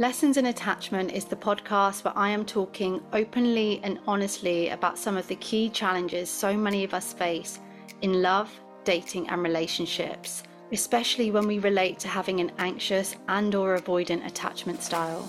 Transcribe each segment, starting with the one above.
Lessons in Attachment is the podcast where I am talking openly and honestly about some of the key challenges so many of us face in love, dating and relationships, especially when we relate to having an anxious and or avoidant attachment style.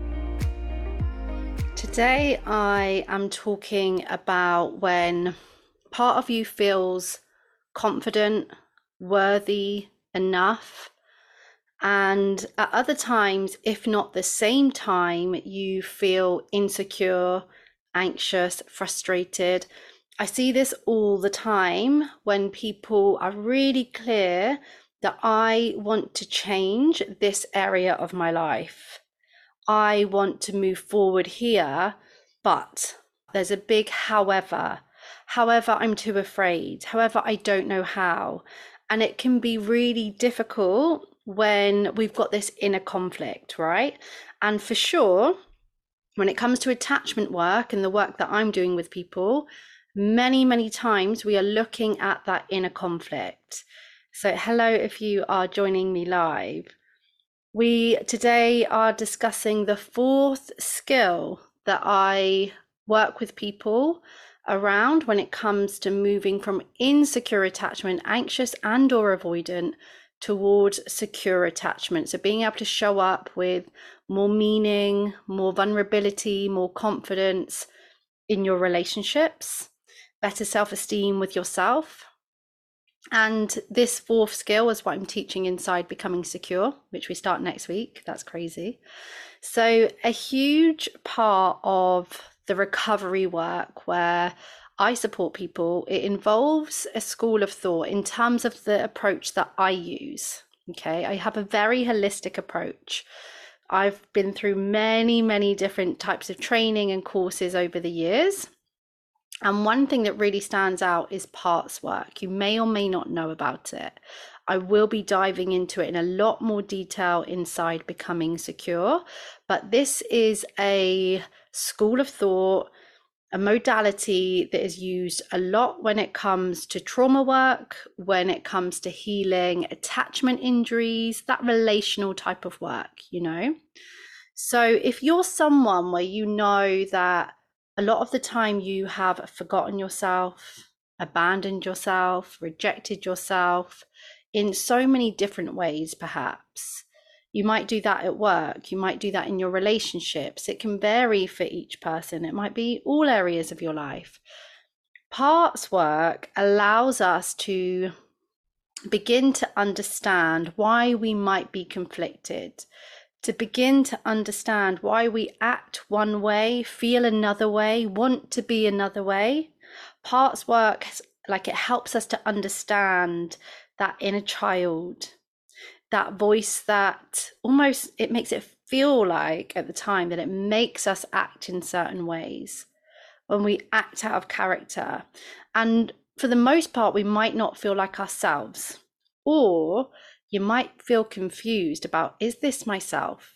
Today, I am talking about when part of you feels confident, worthy, enough, and at other times, if not the same time, you feel insecure, anxious, frustrated. I see this all the time when people are really clear that I want to change this area of my life. I want to move forward here, but there's a big however. However, I'm too afraid. However, I don't know how. And it can be really difficult when we've got this inner conflict, right? And for sure, when it comes to attachment work and the work that I'm doing with people, many, many times we are looking at that inner conflict. So, hello if you are joining me live. We today are discussing the fourth skill that I work with people around when it comes to moving from insecure attachment, anxious and or avoidant towards secure attachment. So being able to show up with more meaning, more vulnerability, more confidence in your relationships, better self-esteem with yourself, and this fourth skill is what I'm teaching inside Becoming Secure, which we start next week. That's crazy. So, a huge part of the recovery work where I support people, it involves a school of thought in terms of the approach that I use. Okay, I have a very holistic approach. I've been through many, many different types of training and courses over the years. And one thing that really stands out is parts work. You may or may not know about it. I will be diving into it in a lot more detail inside Becoming Secure. But this is a school of thought, a modality that is used a lot when it comes to trauma work, when it comes to healing attachment injuries, that relational type of work, you know? So if you're someone where you know that a lot of the time you have forgotten yourself, abandoned yourself, rejected yourself in so many different ways, perhaps. You might do that at work, you might do that in your relationships. It can vary for each person, it might be all areas of your life. Parts work allows us to begin to understand why we might be conflicted to begin to understand why we act one way, feel another way, want to be another way. Parts work like it helps us to understand that inner child, that voice that almost it makes it feel like at the time that it makes us act in certain ways when we act out of character. And for the most part, we might not feel like ourselves, or you might feel confused about is this myself?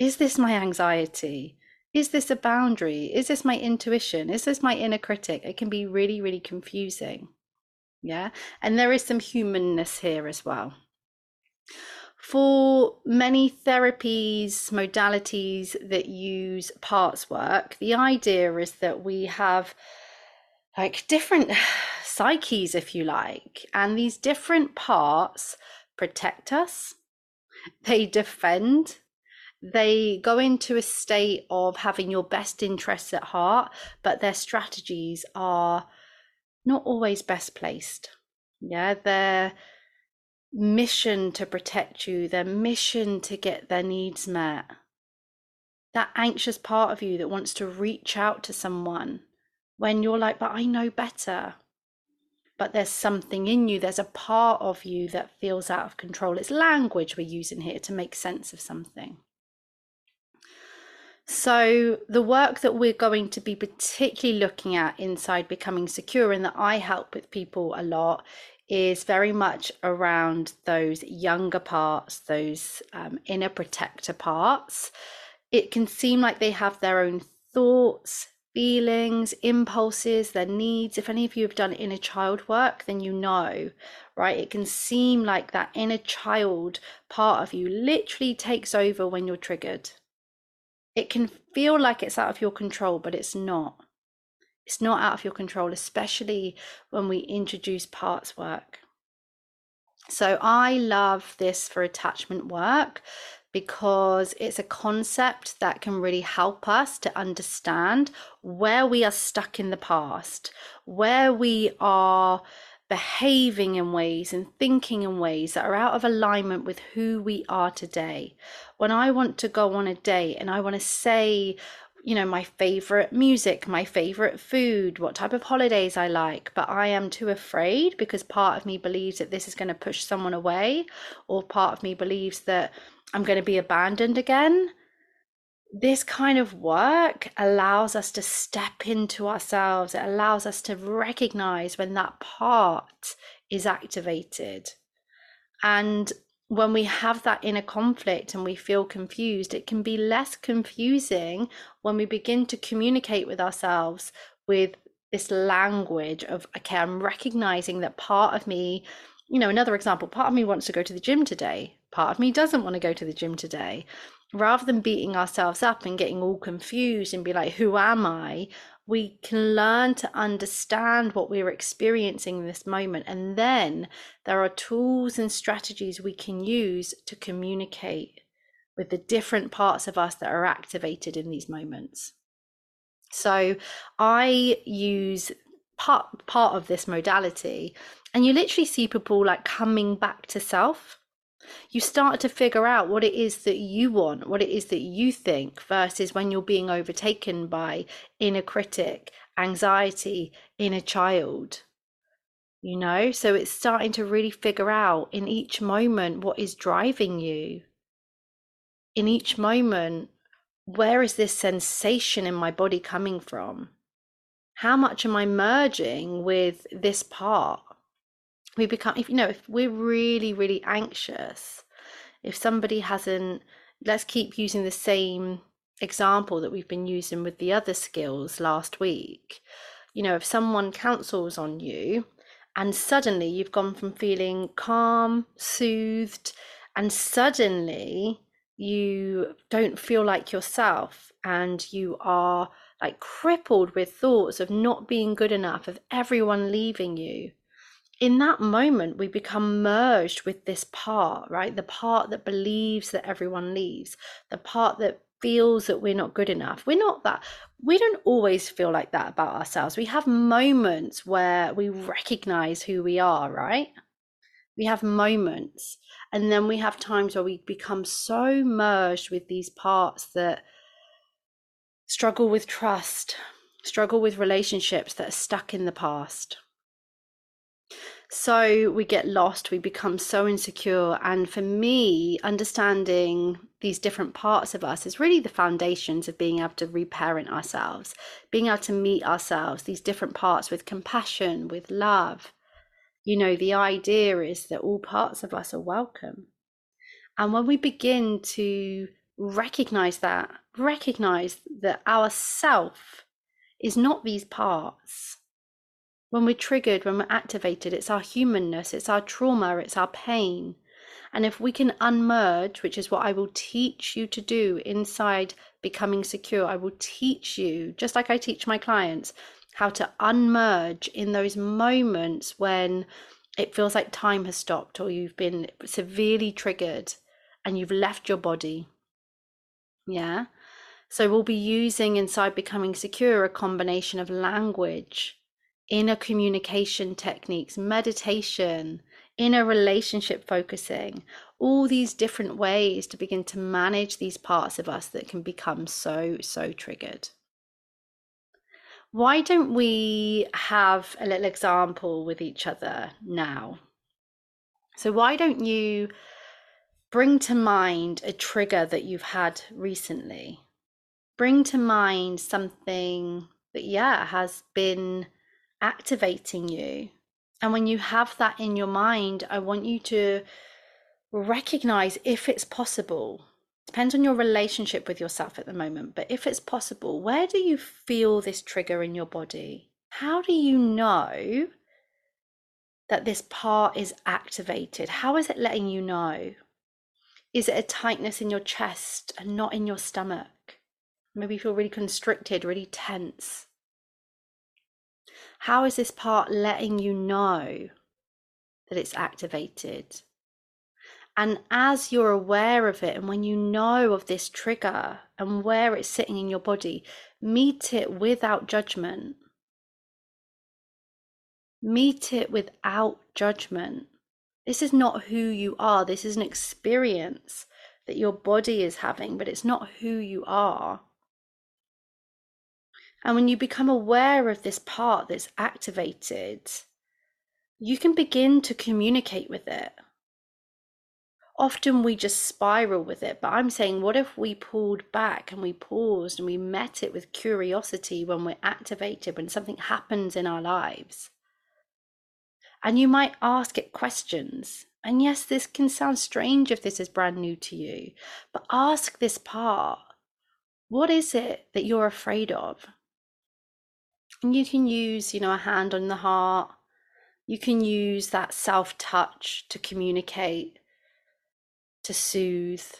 Is this my anxiety? Is this a boundary? Is this my intuition? Is this my inner critic? It can be really, really confusing. Yeah. And there is some humanness here as well. For many therapies, modalities that use parts work, the idea is that we have like different psyches, if you like, and these different parts protect us, they defend, they go into a state of having your best interests at heart, but their strategies are not always best placed. Yeah, their mission to protect you, their mission to get their needs met. That anxious part of you that wants to reach out to someone when you're like, but I know better but there's something in you, there's a part of you that feels out of control. It's language we're using here to make sense of something. So, the work that we're going to be particularly looking at inside becoming secure, and that I help with people a lot, is very much around those younger parts, those um, inner protector parts. It can seem like they have their own thoughts, feelings, impulses, their needs. If any of you have done inner child work, then you know, right? It can seem like that inner child part of you literally takes over when you're triggered it can feel like it's out of your control, but it's not. It's not out of your control, especially when we introduce parts work. So I love this for attachment work because it's a concept that can really help us to understand where we are stuck in the past, where we are behaving in ways and thinking in ways that are out of alignment with who we are today. When I want to go on a date and I want to say, you know, my favorite music, my favorite food, what type of holidays I like, but I am too afraid because part of me believes that this is going to push someone away, or part of me believes that I'm going to be abandoned again this kind of work allows us to step into ourselves. It allows us to recognize when that part is activated. And when we have that inner conflict and we feel confused, it can be less confusing when we begin to communicate with ourselves with this language of, okay, I'm recognizing that part of me, you know, another example, part of me wants to go to the gym today, part of me doesn't want to go to the gym today rather than beating ourselves up and getting all confused and be like, who am I? We can learn to understand what we're experiencing in this moment. And then there are tools and strategies we can use to communicate with the different parts of us that are activated in these moments. So I use part part of this modality and you literally see people like coming back to self you start to figure out what it is that you want, what it is that you think, versus when you're being overtaken by inner critic, anxiety, inner child. You know, so it's starting to really figure out in each moment what is driving you. In each moment, where is this sensation in my body coming from? How much am I merging with this part? We become if you know if we're really really anxious if somebody hasn't let's keep using the same example that we've been using with the other skills last week. You know if someone counsels on you and suddenly you've gone from feeling calm soothed and suddenly you don't feel like yourself and you are like crippled with thoughts of not being good enough of everyone leaving you in that moment, we become merged with this part, right? The part that believes that everyone leaves, the part that feels that we're not good enough. We're not that. We don't always feel like that about ourselves. We have moments where we recognize who we are, right? We have moments. And then we have times where we become so merged with these parts that struggle with trust, struggle with relationships that are stuck in the past so we get lost we become so insecure and for me understanding these different parts of us is really the foundations of being able to reparent ourselves being able to meet ourselves these different parts with compassion with love. You know the idea is that all parts of us are welcome. And when we begin to recognize that recognize that our self is not these parts when we're triggered, when we're activated, it's our humanness, it's our trauma, it's our pain. And if we can unmerge, which is what I will teach you to do inside becoming secure, I will teach you, just like I teach my clients, how to unmerge in those moments when it feels like time has stopped or you've been severely triggered and you've left your body. Yeah. So we'll be using inside becoming secure a combination of language inner communication techniques, meditation, inner relationship focusing, all these different ways to begin to manage these parts of us that can become so, so triggered. Why don't we have a little example with each other now? So, why don't you bring to mind a trigger that you've had recently? bring to mind something that, yeah, has been activating you. And when you have that in your mind, I want you to recognize if it's possible. Depends on your relationship with yourself at the moment, but if it's possible, where do you feel this trigger in your body? How do you know that this part is activated? How is it letting you know? Is it a tightness in your chest and not in your stomach? Maybe you feel really constricted, really tense. How is this part letting you know that it's activated? And as you're aware of it, and when you know of this trigger and where it's sitting in your body, meet it without judgment. Meet it without judgment. This is not who you are. This is an experience that your body is having, but it's not who you are. And when you become aware of this part that's activated, you can begin to communicate with it often we just spiral with it. But I'm saying, what if we pulled back and we paused and we met it with curiosity when we're activated, when something happens in our lives? And you might ask it questions. And yes, this can sound strange if this is brand new to you, but ask this part what is it that you're afraid of? You can use, you know, a hand on the heart. You can use that self touch to communicate to soothe.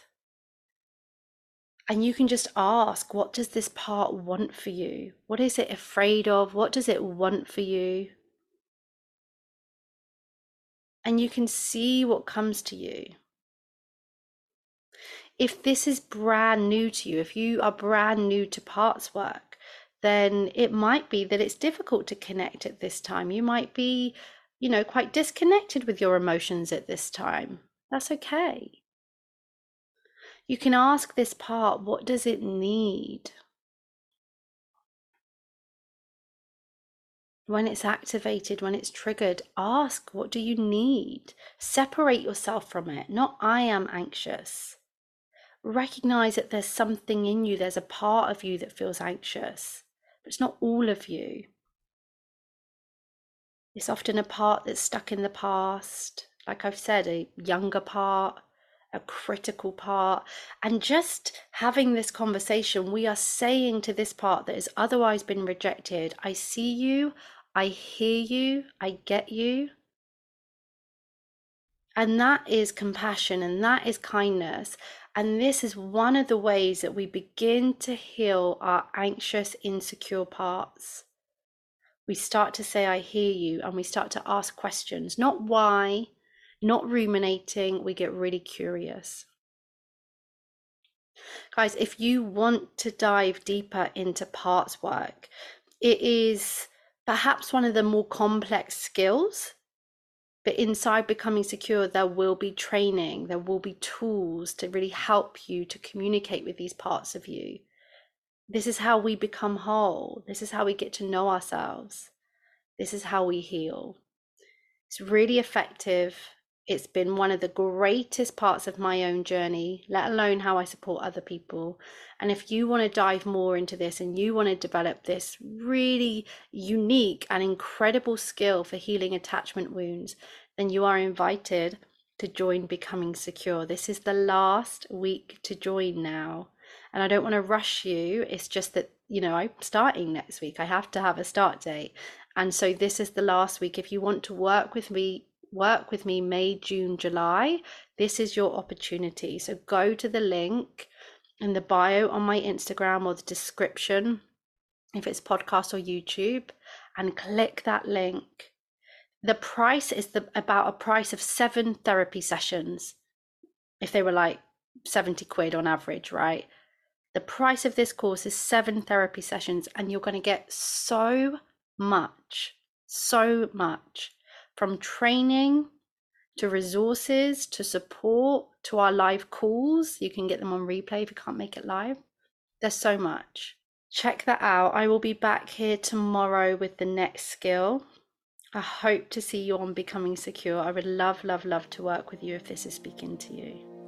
And you can just ask, what does this part want for you? What is it afraid of? What does it want for you? And you can see what comes to you. If this is brand new to you, if you are brand new to parts work, then it might be that it's difficult to connect at this time. You might be, you know, quite disconnected with your emotions at this time. That's okay. You can ask this part, what does it need? When it's activated, when it's triggered, ask, what do you need? Separate yourself from it, not I am anxious. Recognize that there's something in you, there's a part of you that feels anxious, but it's not all of you. It's often a part that's stuck in the past, like I've said, a younger part, a critical part. And just having this conversation, we are saying to this part that has otherwise been rejected, I see you, I hear you, I get you. And that is compassion and that is kindness. And this is one of the ways that we begin to heal our anxious, insecure parts. We start to say, I hear you, and we start to ask questions, not why, not ruminating, we get really curious. Guys, if you want to dive deeper into parts work, it is perhaps one of the more complex skills. But inside becoming secure, there will be training, there will be tools to really help you to communicate with these parts of you. This is how we become whole. This is how we get to know ourselves. This is how we heal. It's really effective it's been one of the greatest parts of my own journey, let alone how I support other people. And if you want to dive more into this and you want to develop this really unique and incredible skill for healing attachment wounds, then you are invited to join Becoming Secure. This is the last week to join now. And I don't want to rush you. It's just that, you know, I'm starting next week. I have to have a start date. And so this is the last week. If you want to work with me work with me May, June, July, this is your opportunity. So go to the link in the bio on my Instagram or the description, if it's podcast or YouTube, and click that link. The price is the, about a price of seven therapy sessions. If they were like 70 quid on average, right? The price of this course is seven therapy sessions, and you're going to get so much, so much from training to resources to support to our live calls. You can get them on replay if you can't make it live. There's so much. Check that out. I will be back here tomorrow with the next skill. I hope to see you on Becoming Secure. I would love, love, love to work with you if this is speaking to you.